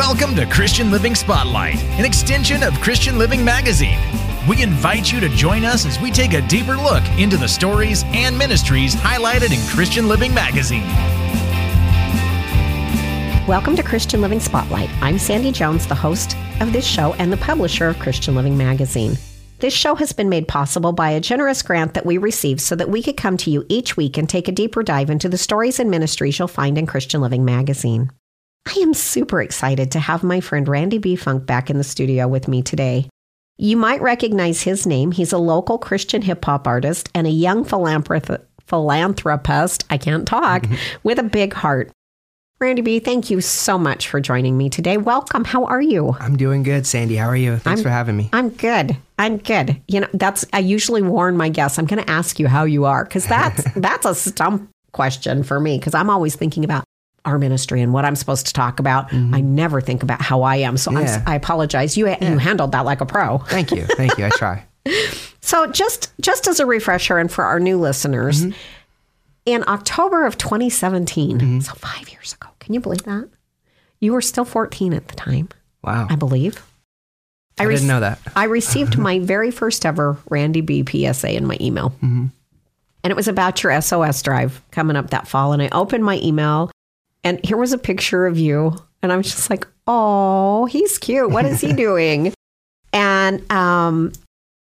Welcome to Christian Living Spotlight, an extension of Christian Living Magazine. We invite you to join us as we take a deeper look into the stories and ministries highlighted in Christian Living Magazine. Welcome to Christian Living Spotlight. I'm Sandy Jones, the host of this show and the publisher of Christian Living Magazine. This show has been made possible by a generous grant that we received so that we could come to you each week and take a deeper dive into the stories and ministries you'll find in Christian Living Magazine. I am super excited to have my friend Randy B. Funk back in the studio with me today. You might recognize his name. He's a local Christian hip hop artist and a young philanthrop- philanthropist, I can't talk, mm-hmm. with a big heart. Randy B., thank you so much for joining me today. Welcome. How are you? I'm doing good, Sandy. How are you? Thanks I'm- for having me. I'm good. I'm good. You know, that's I usually warn my guests. I'm going to ask you how you are because that's that's a stump question for me because I'm always thinking about our ministry and what I'm supposed to talk about. I never think about how I am. So I'm, Mm-hmm. Yeah. I apologize. You you handled that like a pro. Thank you. Thank you. I try. So just just as a refresher and for our new listeners, Mm-hmm. in October of 2017, so 5 years ago. Can you believe that? You were still 14 at the time, Wow. I believe. I rec- didn't know that. I received my very first ever Randy B PSA in my email. And it was about your SOS drive coming up that fall. And I opened my email, and here was a picture of you. And I was just like, oh, he's cute. What is he doing? and um,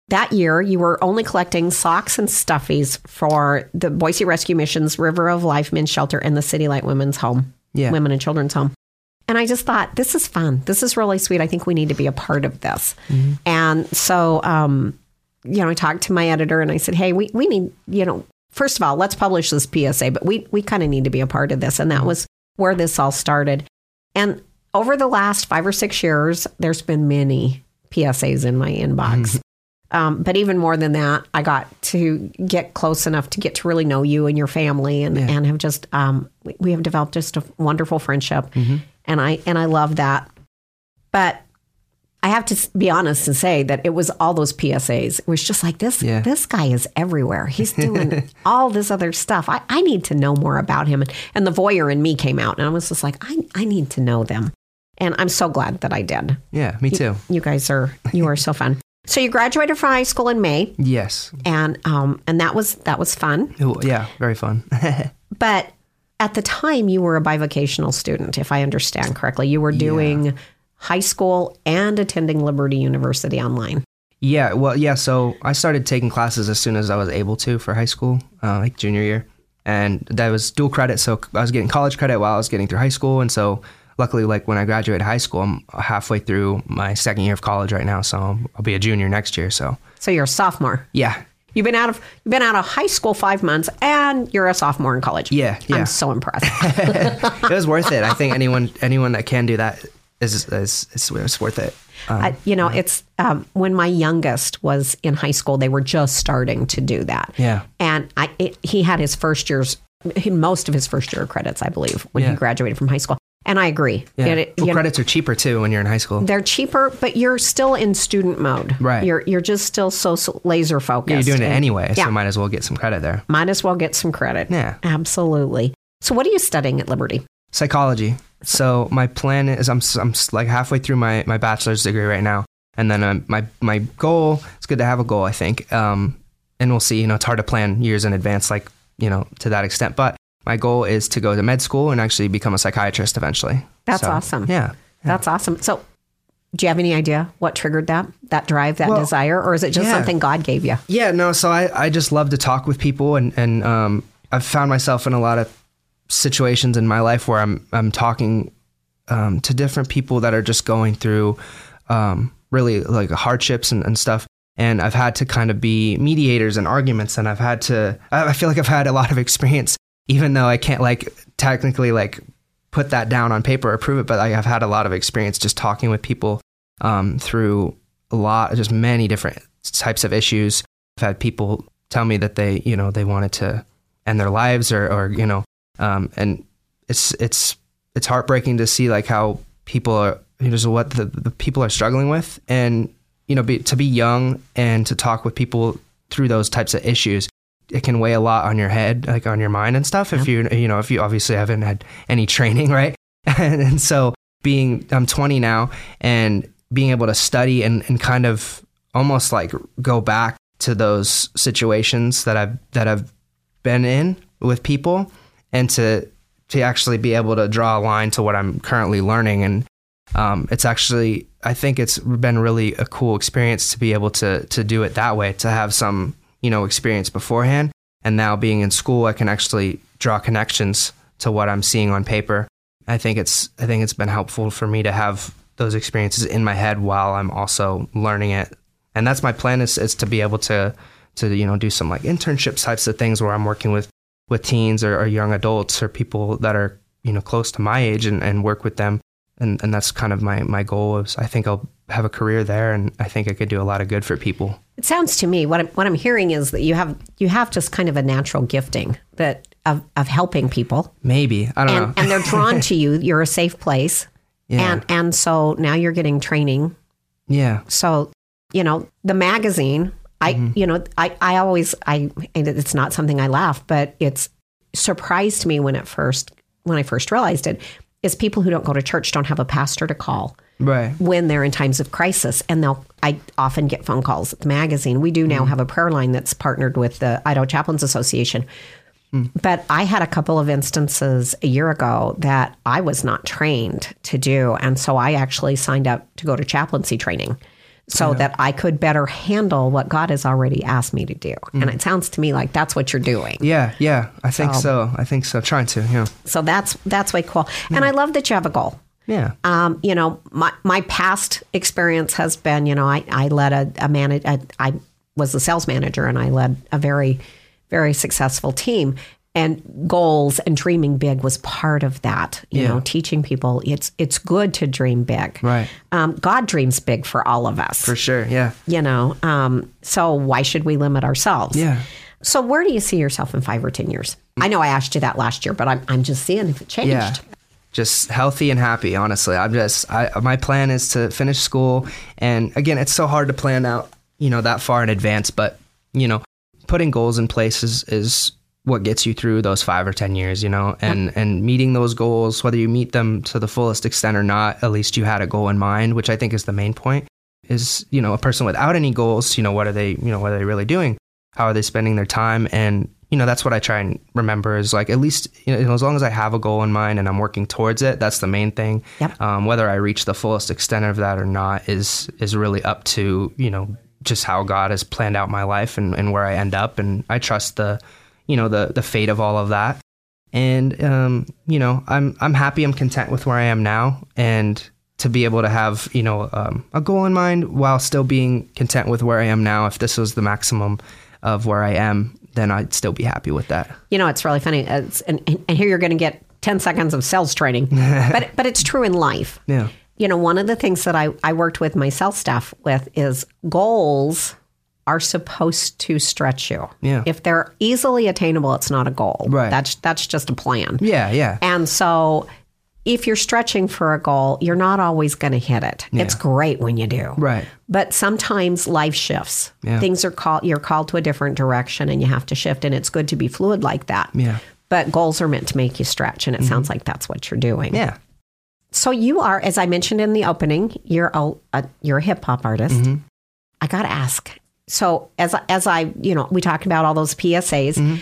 that year, you were only collecting socks and stuffies for the Boise Rescue Mission's River of Life Men's Shelter and the City Light Women's Home Yeah. women and children's home. And I just thought, this is fun. This is really sweet. I think we need to be a part of this. And so, um, you know, I talked to my editor and I said, hey, we, we need, you know, first of all, let's publish this PSA, but we, we kind of need to be a part of this. And that was where this all started. And over the last five or six years, there's been many PSAs in my inbox. Um, but even more than that, I got to get close enough to get to really know you and your family, and, and have just um, we, we have developed just a wonderful friendship, and I and I love that. But I have to be honest and say that it was all those PSAs. It was just like this. Yeah. This guy is everywhere. He's doing all this other stuff. I, I need to know more about him. And, and the voyeur in me came out, and I was just like, I I need to know them. And I'm so glad that I did. Yeah, me too. You guys are you are so fun. So you graduated from high school in May, Yes. and um and that was that was fun. Ooh, yeah, very fun. But at the time, you were a bivocational student, if I understand correctly. You were doing high school and attending Liberty University online. yeah, well, yeah, so I started taking classes as soon as I was able to for high school, uh, like junior year. And that was dual credit, so I was getting college credit while I was getting through high school. And so luckily, like when I graduated high school, I'm halfway through my second year of college right now, so I'll be a junior next year. So So you're a sophomore. yeah, You've been out of you've been out of high school five months, and you're a sophomore in college. Yeah, yeah. I'm so impressed. it was worth it. I think anyone anyone that can do that is is, is, is worth it. Um, I, you know, it's um, when my youngest was in high school, they were just starting to do that. Yeah. And I, it, he had his first year's, he, most of his first year credits, I believe, when he graduated from high school. And I agree. yeah. It- it- well, you know, credits are cheaper too when you're in high school. they're cheaper, but you're still in student mode. Right. You're you're just still so, so laser focused. Yeah, you're doing it And anyway, Yeah. so might as well get some credit there. Might as well get some credit. Yeah. Absolutely. So, what are you studying at Liberty? Psychology. So my plan is I'm I'm like halfway through my my bachelor's degree right now, and then um, my my goal. It's good to have a goal, I think. Um, and we'll see. You know, it's hard to plan years in advance, like you know, to that extent. But my goal is to go to med school and actually become a psychiatrist eventually. That's So, awesome. Yeah. That's awesome. So, do you have any idea what triggered that that drive, that Well, desire, or is it just yeah. something God gave you? Yeah, no. So I, I just love to talk with people, and and um, I've found myself in a lot of situations in my life where I'm I'm talking um, to different people that are just going through um, really like hardships and, and stuff. And I've had to kind of be mediators in arguments, and I've had to. I I feel like I've had a lot of experience, even though I can't like technically like put that down on paper or prove it. But I've had a lot of experience just talking with people um, through a lot, just many different types of issues. I've had people tell me that they, you know, they wanted to end their lives or, or you know, um, and it's it's it's heartbreaking to see like how people are, you know, what the, the people are struggling with, and you know, be, to be young and to talk with people through those types of issues. It can weigh a lot on your head, like on your mind and stuff. If you, you know, if you obviously haven't had any training, right? and, and so being I'm 20 now and being able to study and, and kind of almost like go back to those situations that I've that I've been in with people and to to actually be able to draw a line to what I'm currently learning. And um, it's actually I think it's been really a cool experience to be able to to do it that way to have some you know experience beforehand. And now being in school I can actually draw connections to what I'm seeing on paper. I think it's I think it's been helpful for me to have those experiences in my head while I'm also learning it. And that's my plan is, is to be able to to you know do some like internships types of things where I'm working with with teens or, or young adults or people that are you know close to my age and, and work with them. And and that's kind of my my goal is I think I'll have a career there and I think I could do a lot of good for people. It sounds to me what I'm, what I'm hearing is that you have you have just kind of a natural gifting that of, of helping people. Maybe I don't and, know. and they're drawn to you. You're a safe place. Yeah. And and so now you're getting training. yeah, So, you know, the magazine, I Mm-hmm. you know, I, I always I and it's not something I laugh, but it's surprised me when it first when I first realized it, is people who don't go to church don't have a pastor to call right. when they're in times of crisis. And they'll i often get phone calls at the magazine. We do now have a prayer line that's partnered with the idaho chaplains association. But i had a couple of instances a year ago that i was not trained to do. And so i actually signed up to go to chaplaincy training so that i could better handle what god has already asked me to do and it sounds to me like that's what you're doing Yeah, yeah. I think So- so. I think so. Trying to, yeah. so that's that's way cool and i love that you have a goal Yeah. Um, you know, my, my past experience has been, you know, I, I led a, a manage, I, I was the sales manager and I led a very, very successful team. And goals and dreaming big was part of that. You Yeah. know, teaching people it's it's good to dream big. Right. Um, God dreams big for all of us. For sure. Yeah. You know, um, so why should we limit ourselves? Yeah. So where do you see yourself in five or ten years? I know I asked you that last year, but I'm I'm just seeing if it changed. Yeah. Just healthy and happy, honestly. I'm just I my plan is to finish school and again, it's so hard to plan out, you know, that far in advance, but you know, putting goals in place is, is what gets you through those 5 or 10 years, you know, and and meeting those goals whether you meet them to the fullest extent or not, at least you had a goal in mind, which I think is the main point. Is, you know, a person without any goals, you know, what are they, you know, what are they really doing? How are they spending their time? And you know that's what I try and remember is like at least you know as long as I have a goal in mind and I'm working towards it, that's the main thing. Yep. Um, whether I reach the fullest extent of that or not is is really up to you know just how God has planned out my life and, and where I end up, and I trust the you know the the fate of all of that. And um, you know I'm I'm happy, I'm content with where I am now, and to be able to have you know um, a goal in mind while still being content with where I am now. If this was the maximum of where I am, then I'd still be happy with that. You know, it's really funny. It's, and, and here you're going to get 10 seconds of sales training, but, but it's true in life. Yeah. You know, one of the things that I, I worked with my sales staff with is goals are supposed to stretch you. Yeah. If they're easily attainable, it's not a goal. Right. That's, that's just a plan. Yeah, yeah. And so if you're stretching for a goal, you're not always going to hit it. It's great when you do. Right. But sometimes life shifts. Yeah. Things are called you're called to a different direction and you have to shift and it's good to be fluid like that. Yeah. But goals are meant to make you stretch and it sounds like that's what you're doing. Yeah. So you are as I mentioned in the opening, you're a, a you're a hip hop artist. Mm-hmm. I got to ask. So as as I, you know, we talked about all those PSAs.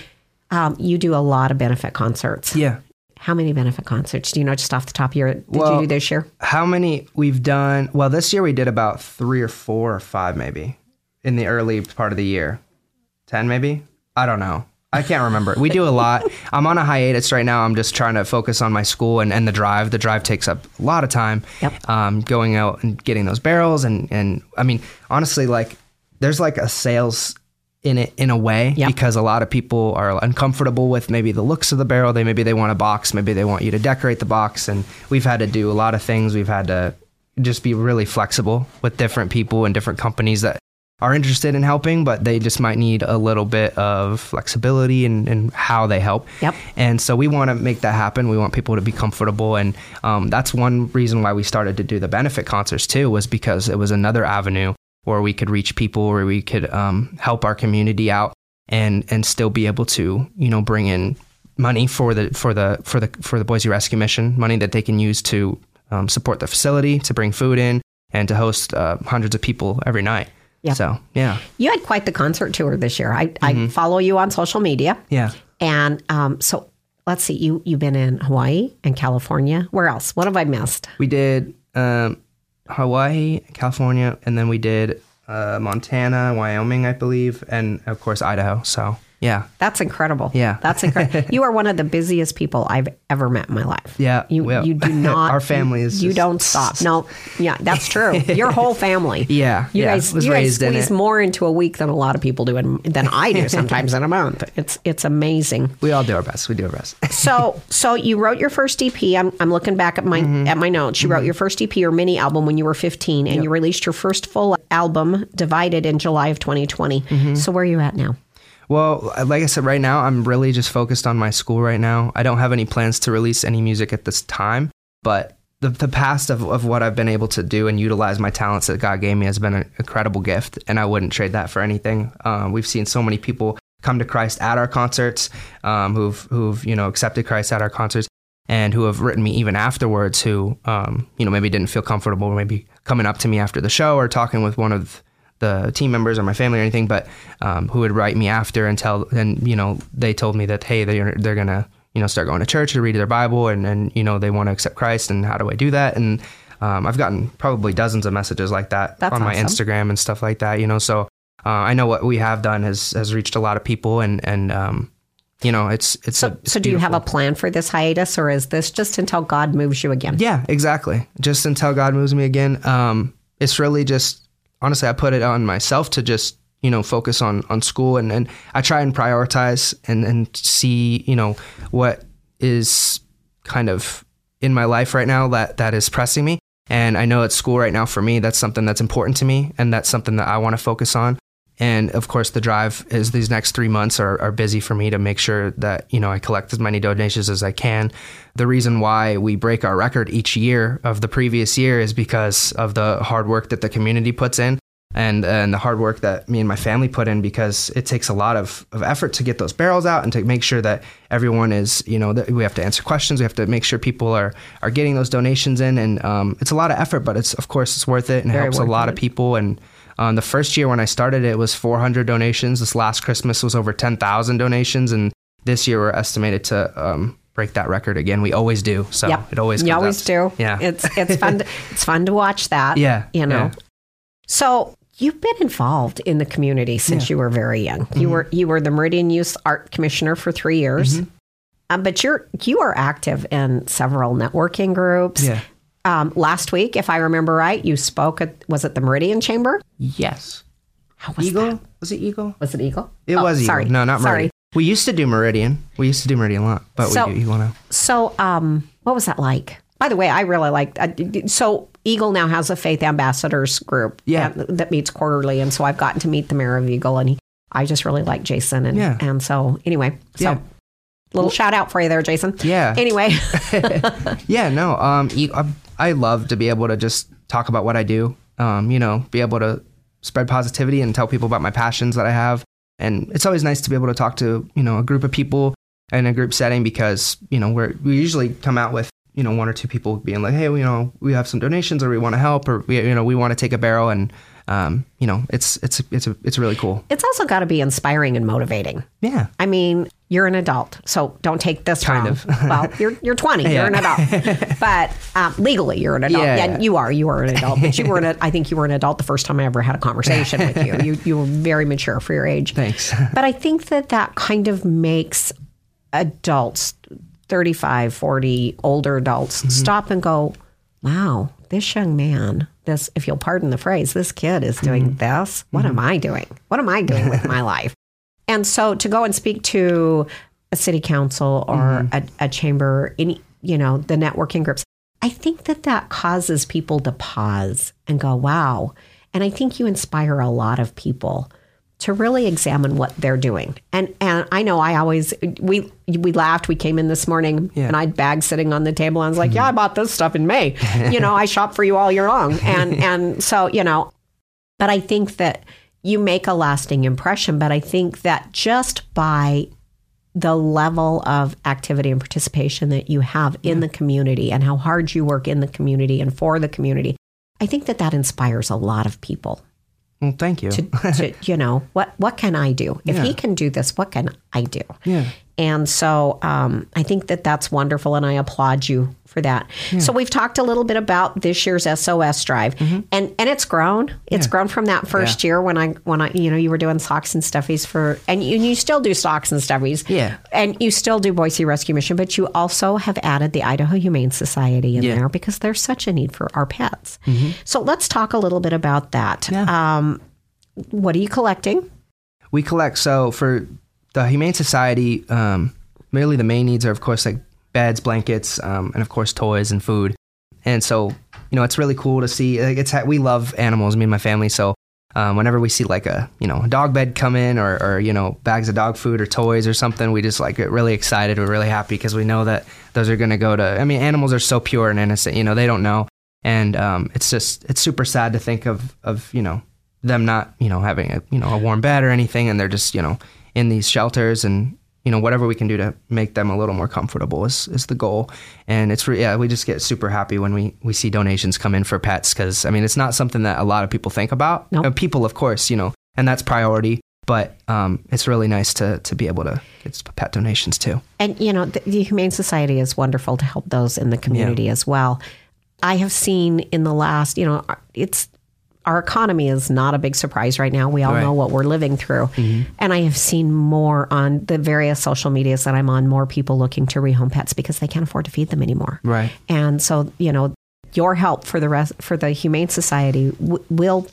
Um, you do a lot of benefit concerts. Mm-hmm. Yeah. How many benefit concerts do you know just off the top of your? Did you do this year? How many we've done? Well, this year we did about three or four or five, maybe, in the early part of the year. 10, maybe? I don't know. I can't remember. We do a lot. I'm on a hiatus right now. I'm just trying to focus on my school and, and the drive. The drive takes up a lot of time. Yep. Um, going out and getting those barrels. And, and I mean, honestly, like, there's like a sales in it in a way because a lot of people are uncomfortable with maybe the looks of the barrel. They maybe they want a box, maybe they want you to decorate the box, and we've had to do a lot of things. We've had to just be really flexible with different people and different companies that are interested in helping, but they just might need a little bit of flexibility in, in how they help. Yep. And so we want to make that happen. We want people to be comfortable, and um, that's one reason why we started to do the benefit concerts too, was because it was another avenue where we could reach people, where we could um, help our community out, and and still be able to you know bring in money for the for the for the for the Boise Rescue Mission, money that they can use to um, support the facility, to bring food in, and to host uh, hundreds of people every night. Yeah. So yeah, You had quite the concert tour this year. I, I follow you on social media. yeah. And um, so let's see, you, you've been in Hawaii and California. Where else? What have I missed? We did um, Hawaii, California, and then we did uh, Montana, Wyoming, I believe, and of course Idaho. So yeah, That's incredible. Yeah. That's incredible. you are one of the busiest people I've ever met in my life. Yeah, You, well, you do not. our family is You don't stop. No. Yeah, that's true. Your whole family. Yeah, You yeah, guys, was you guys raised in squeeze it. more into a week than a lot of people do in, than I do sometimes in a month. It's, it's amazing. we all do our best. We do our best. So, so you wrote your first EP. I'm, I'm looking back at my Mm-hmm. at my notes. You wrote your first EP or mini album when you were 15, and you released your first full album, Divided, in July of 2020. Mm-hmm. So, where are you at now? Well, like I said, right now I'm really just focused on my school right now. I don't have any plans to release any music at this time, but the, the past of, of what I've been able to do and utilize my talents that God gave me has been an incredible gift, and I wouldn't trade that for anything. Um, we've seen so many people come to Christ at our concerts, um, who've who've you know accepted Christ at our concerts, and who have written me even afterwards, who um, you know maybe didn't feel comfortable, maybe coming up to me after the show or talking with one of the team members or my family or anything, but um, who would write me after and tell, and you know, they told me that hey, they're they're gonna you know start going to church or read their Bible, and and you know they want to accept Christ, and how do I do that? And um, I've gotten probably dozens of messages like that That's on my. Instagram and stuff like that, you know. So uh, I know what we have done has has reached a lot of people, and and um, you know, it's it's So, a, it's so do you have a plan for this hiatus, or is this just until God moves you again? Yeah, exactly. Just until God moves me again. Um, it's really just honestly, I put it on myself to just you know focus on on school and and I try and prioritize and and see you know what is kind of in my life right now that that is pressing me. And I know at school right now for me, that's something that's important to me, and that's something that I want to focus on. And of course, the drive is these next three months are, are busy for me to make sure that you know I collect as many donations as I can. The reason why we break our record each year of the previous year is because of the hard work that the community puts in and and the hard work that me and my family put in because it takes a lot of, of effort to get those barrels out and to make sure that everyone is you know that we have to answer questions we have to make sure people are are getting those donations in and um, it's a lot of effort but it's of course it's worth it and it helps a lot it. of people and um, the first year when I started it was 400 donations this last Christmas was over 10,000 donations and this year we're estimated to um, break that record again we always do so Yep. it always you always up. do. yeah It's it's fun. To, it's fun to watch that. Yeah, You know. yeah. So you've been involved in the community since you were very young. Mm-hmm. You were you were the Meridian Youth Art Commissioner for three years. Mm-hmm. Um, but you're you are active in several networking groups. yeah Um, last week, if I remember right, you spoke at was it the Meridian Chamber? yes How was Eagle that? was it Eagle Was it Eagle? It Oh, was Eagle. Sorry, No, not sorry. Meridian. We used to do Meridian. We used to do Meridian a lot, but So- we do Eagle now. So, um, what was that like? By the way, I really liked. Uh, so, Eagle now has a faith ambassadors group, Yeah. and- that meets quarterly, and so I've gotten to meet the mayor of Eagle, and he, I just really like Jason, and Yeah. and so anyway, so Yeah. Little shout out for you there, Jason. Yeah. Anyway, Yeah, no. Um, I, I love to be able to just talk about what I do. Um, you know, be able to spread positivity and tell people about my passions that I have. And it's always nice to be able to talk to you know a group of people in a group setting because you know we're we usually come out with you know one or two people being like, hey, you know, we have some donations or we want to help or we you know we want to take a barrel and um, you know it's it's it's it's really cool. it's also got to be inspiring and motivating. Yeah. I mean, you're an adult, so don't take this Kind wrong. of. well, you're you're 20, you're an adult, but um, legally you're an adult. Yeah. Yeah, you are. You are an adult, but you were an. I think you were an adult the first time I ever had a conversation with you. You you were very mature for your age. Thanks. But I think that that kind of makes adults, 35, 40, older adults, Mm-hmm. stop and go, wow, this young man, this, if you'll pardon the phrase, this kid is doing Mm-hmm. this. What am I doing? What am I doing with my life? And so to go and speak to a city council or Mm-hmm. a, a chamber, any, you know, the networking groups, I think that that causes people to pause and go, wow. And I think you inspire a lot of people to really examine what they're doing. And and I know I always we we laughed. We came in this morning Yeah. and I had bags sitting on the table. I was like, yeah, I bought this stuff in May. you know, I shop for you all year long. And and so you know, but I think that you make a lasting impression. But I think that just by the level of activity and participation that you have in the community and how hard you work in the community and for the community. I think that that inspires a lot of people Well, thank you. to, to you know, what, what can I do? If he can do this, what can I do? yeah. And so um, I think that that's wonderful, and I applaud you for that. So we've talked a little bit about this year's SOS drive, and and it's grown. It's Mm-hmm. Yeah. grown from that first year when I when I you know you were doing socks and stuffies for, and you, you still do socks and stuffies, Yeah. and you still do Boise Rescue Mission, but you also have added the Idaho Humane Society in Yeah. Mm-hmm. there because there's such a need for our pets. So let's talk a little bit about that. Yeah. Um, what are you collecting? We collect so for the Humane Society. Um, really, the main needs are, of course, like beds, blankets, um, and of course, toys and food. And so, you know, it's really cool to see. Like, it's we love animals, me and my family. So, um, whenever we see like a you know a dog bed come in, or or you know bags of dog food or toys or something, we just like get really excited. We're really happy because we know that those are going to go to. I mean, animals are so pure and innocent. You know, they don't know, and um, it's just it's super sad to think of of you know them not you know having a you know a warm bed or anything, and they're just you know in these shelters and you know whatever we can do to make them a little more comfortable is, is the goal and it's re- yeah we just get super happy when we we see donations come in for pets because i mean it's not something that a lot of people think about Nope. Uh, people of course you know and that's priority but um, it's really nice to to be able to get pet donations too And you know, the, the Humane Society is wonderful to help those in the community as well. I have seen in the last, you know, it's our economy is not a big surprise right now. We all Right. know what we're living through. Mm-hmm. And I have seen more on the various social medias that I'm on, more people looking to rehome pets because they can't afford to feed them anymore. right And so, you know, your help for the rest for the Humane Society w- will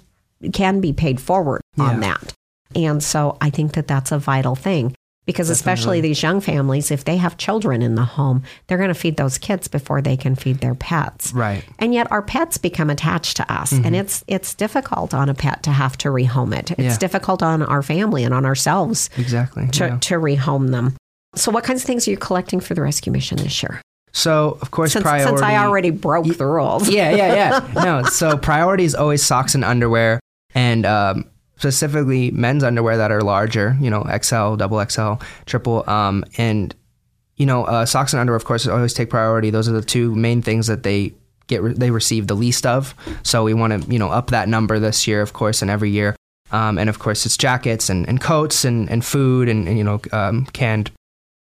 can be paid forward on that. And so, I think that that's a vital thing because especially these young families, if they have children in the home, they're going to feed those kids before they can feed their pets. right And yet, our pets become attached to us, and it's it's difficult on a pet to have to rehome it. It's Mm-hmm. Yeah. difficult on our family and on ourselves exactly to, yeah. to rehome them. So, what kinds of things are you collecting for the rescue mission this year? so of course Since, priority since I already broke the rules. yeah, yeah, yeah. No, so priority is always socks and underwear, and um, specifically men's underwear that are larger. You know, XL, double XL, triple. Um, and you know, uh, socks and underwear, of course, always take priority. Those are the two main things that they get. Re- they receive the least of. So we want to, you know, up that number this year, of course, and every year. Um, and of course, it's jackets and, and coats and, and food and, and you know, um, canned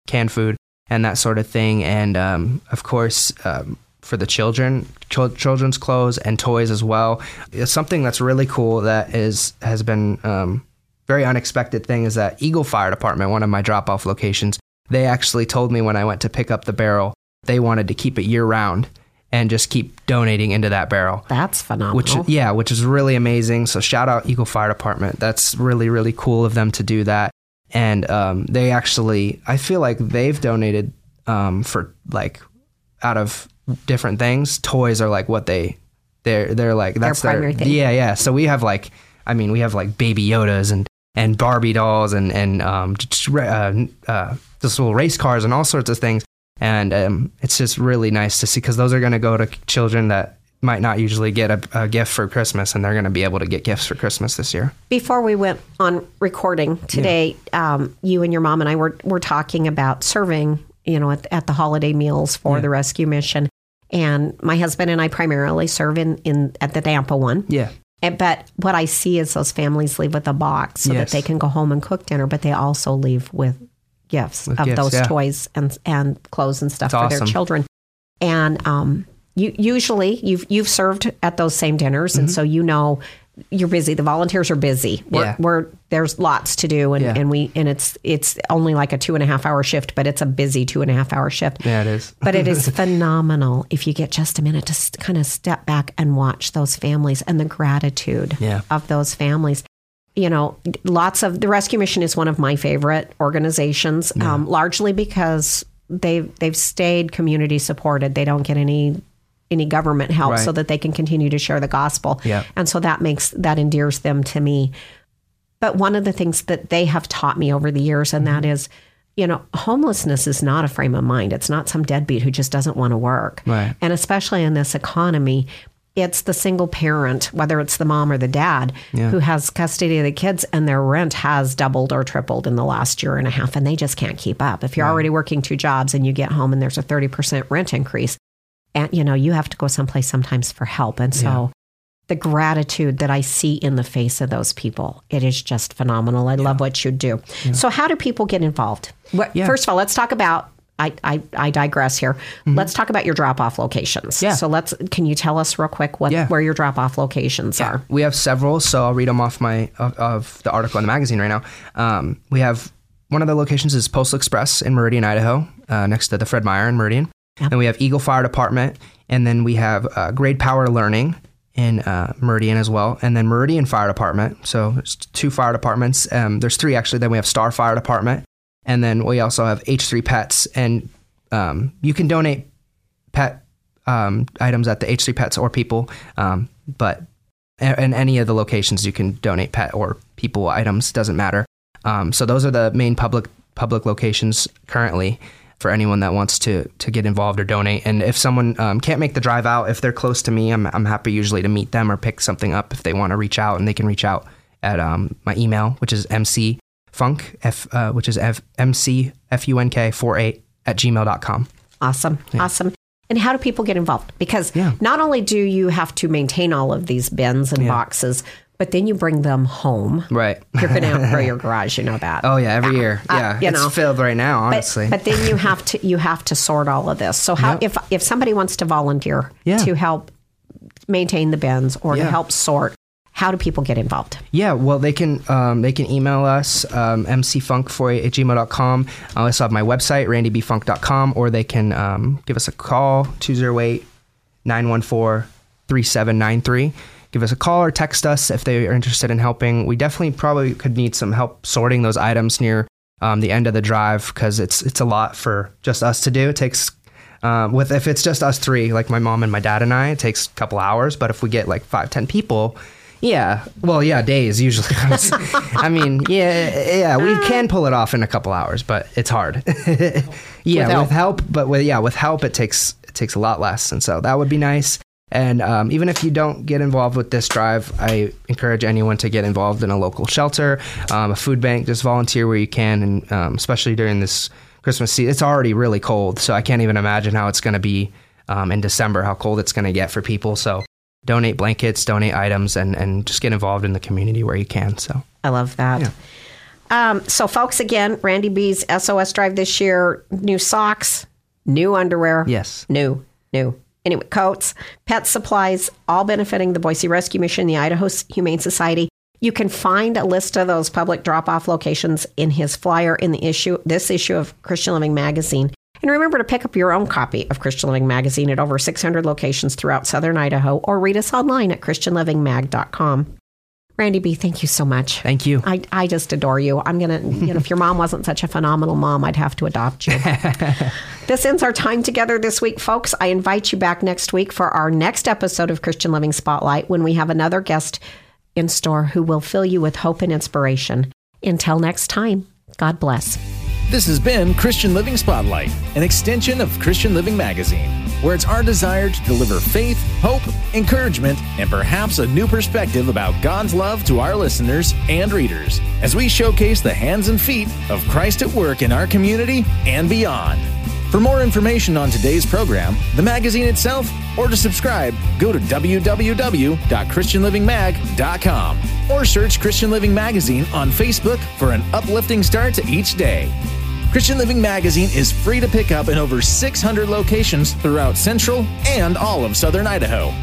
canned food and that sort of thing. And um, of course, um, for the children, chil- children's clothes and toys as well. It's something that's really cool that is has been um, very unexpected thing is that Eagle Fire Department, one of my drop off locations, they actually told me when I went to pick up the barrel, they wanted to keep it year round and just keep donating into that barrel. That's phenomenal. Which yeah, which is really amazing. So shout out Eagle Fire Department. That's really really cool of them to do that. And um, they actually, I feel like they've donated um, for like out of different things. Toys are like what they they're they're like that's their, primary thing. yeah yeah. So we have like I mean we have like baby Yodas and and Barbie dolls and and um, just, uh, uh, just little race cars and all sorts of things. And um, it's just really nice to see because those are going to go to children that might not usually get a, a gift for Christmas, and they're going to be able to get gifts for Christmas this year. Before we went on recording today, um, you and your mom and I were, were talking about serving, you know, at, at the holiday meals for the rescue mission. And my husband and I primarily serve in, in at the Nampa one. Yeah, And- But what I see is those families leave with a box so that they can go home and cook dinner, but they also leave with gifts With of gifts, those yeah. toys and and clothes and stuff That's for their children. And um, you, usually you've you've served at those same dinners, and so you know you're busy. The volunteers are busy. We're. Yeah. we're there's lots to do, and, Yeah. and we and it's it's only like a two and a half hour shift, but it's a busy two and a half hour shift yeah, it is. but it is phenomenal if you get just a minute to s- kind of step back and watch those families and the gratitude Yeah. of those families. You know, lots of the rescue mission is one of my favorite organizations, um, largely because they've they've stayed community supported. They don't get any any government help, Right. so that they can continue to share the gospel. Yeah. and so that makes that endears them to me. But one of the things that they have taught me over the years, and Mm-hmm. that is, you know, homelessness is not a frame of mind. It's not some deadbeat who just doesn't want to work. Right. And especially in this economy, it's the single parent, whether it's the mom or the dad, Yeah. who has custody of the kids and their rent has doubled or tripled in the last year and a half and they just can't keep up. If you're already working two jobs and you get home and there's a 30% rent increase, and you know, you have to go someplace sometimes for help. And so the gratitude that I see in the face of those people, it is just phenomenal. I love what you do. So how do people get involved? Yeah. First of all, let's talk about I, I, I digress here. Let's talk about your drop off locations. Mm-hmm. Yeah. So let's can you tell us real quick what Yeah. where your drop off locations are? We have several, so I'll read them off my of, of the article in the magazine right now. Um, we have one of the locations is Postal Express in Meridian, Idaho, uh, next to the Fred Meyer in Meridian. Yep. Then we have Eagle Fire Department, and then we have uh, Grade Power Learning in uh, Meridian as well, and then Meridian Fire Department. So there's two fire departments. Um, there's three actually. Then we have Star Fire Department, and then we also have H3 Pets, and um, you can donate pet um, items at the H3 Pets or people, um, but in any of the locations you can donate pet or people items doesn't matter. Um, so those are the main public public locations currently for anyone that wants to to get involved or donate. And if someone um, can't make the drive out, if they're close to me, I'm I'm happy usually to meet them or pick something up if they want to reach out, and they can reach out at um, my email, which is mc funk f uh, which is f mc f u n k 48 at gmail.com. Awesome. Awesome. And how do people get involved? Because Yeah. not only do you have to maintain all of these bins and boxes, but then you bring them home. Right. You're going to outgrow your garage, you know that. Oh yeah, every year. Uh, Yeah, you it's know. filled right now. Honestly, But, then you have to you have to sort all of this. So how Yep. if if somebody wants to volunteer Yeah. to help maintain the bins or to help sort, how do people get involved? Yeah, well, they can um, they can email us um, mcfunk48 at gmail.com. I also have my website randybfunk.com, or they can um, give us a call 208 914 3793. Give us a call or text us if they are interested in helping. We definitely probably could need some help sorting those items near um, the end of the drive because it's it's a lot for just us to do. It takes um, with if it's just us three, like my mom and my dad and I, it takes a couple hours. But if we get like five, ten people, yeah, well, yeah, days usually. I mean, yeah, yeah, we can pull it off in a couple hours, but it's hard. yeah, With with help. help. but with yeah, with help, it takes it takes a lot less, and so that would be nice. And um, even if you don't get involved with this drive, I encourage anyone to get involved in a local shelter, um, a food bank. Just volunteer where you can, and um, especially during this Christmas season, it's already really cold, so I can't even imagine how it's going to be um, in December, how cold it's going to get for people. So donate blankets, donate items, and and just get involved in the community where you can. So I love that. Um, so, folks, again, Randy B's SOS Drive this year new socks, new underwear. Yes. New, new. Anyway, coats, pet supplies, all benefiting the Boise Rescue Mission, the Idaho Humane Society. You can find a list of those public drop off locations in his flyer in the issue, this issue of Christian Living Magazine. And remember to pick up your own copy of Christian Living Magazine at over 600 locations throughout southern Idaho or read us online at ChristianLivingMag.com. Randy B., thank you so much. thank you. I, I just adore you. I'm going to, you know, if your mom wasn't such a phenomenal mom, I'd have to adopt you. this ends our time together this week, folks. I invite you back next week for our next episode of Christian Living Spotlight when we have another guest in store who will fill you with hope and inspiration. Until next time, God bless. This has been Christian Living Spotlight, an extension of Christian Living Magazine, where it's our desire to deliver faith, hope, encouragement, and perhaps a new perspective about God's love to our listeners and readers as we showcase the hands and feet of Christ at work in our community and beyond. For more information on today's program, the magazine itself, or to subscribe, go to www.christianlivingmag.com or search Christian Living Magazine on Facebook for an uplifting start to each day. Christian Living Magazine is free to pick up in over 600 locations throughout central and all of southern Idaho.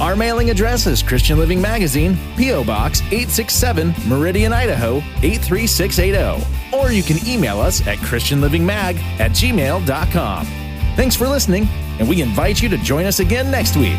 Our mailing address is Christian Living Magazine, P.O. Box 867, Meridian, Idaho 83680. Or you can email us at ChristianLivingMag at gmail.com. Thanks for listening, and we invite you to join us again next week.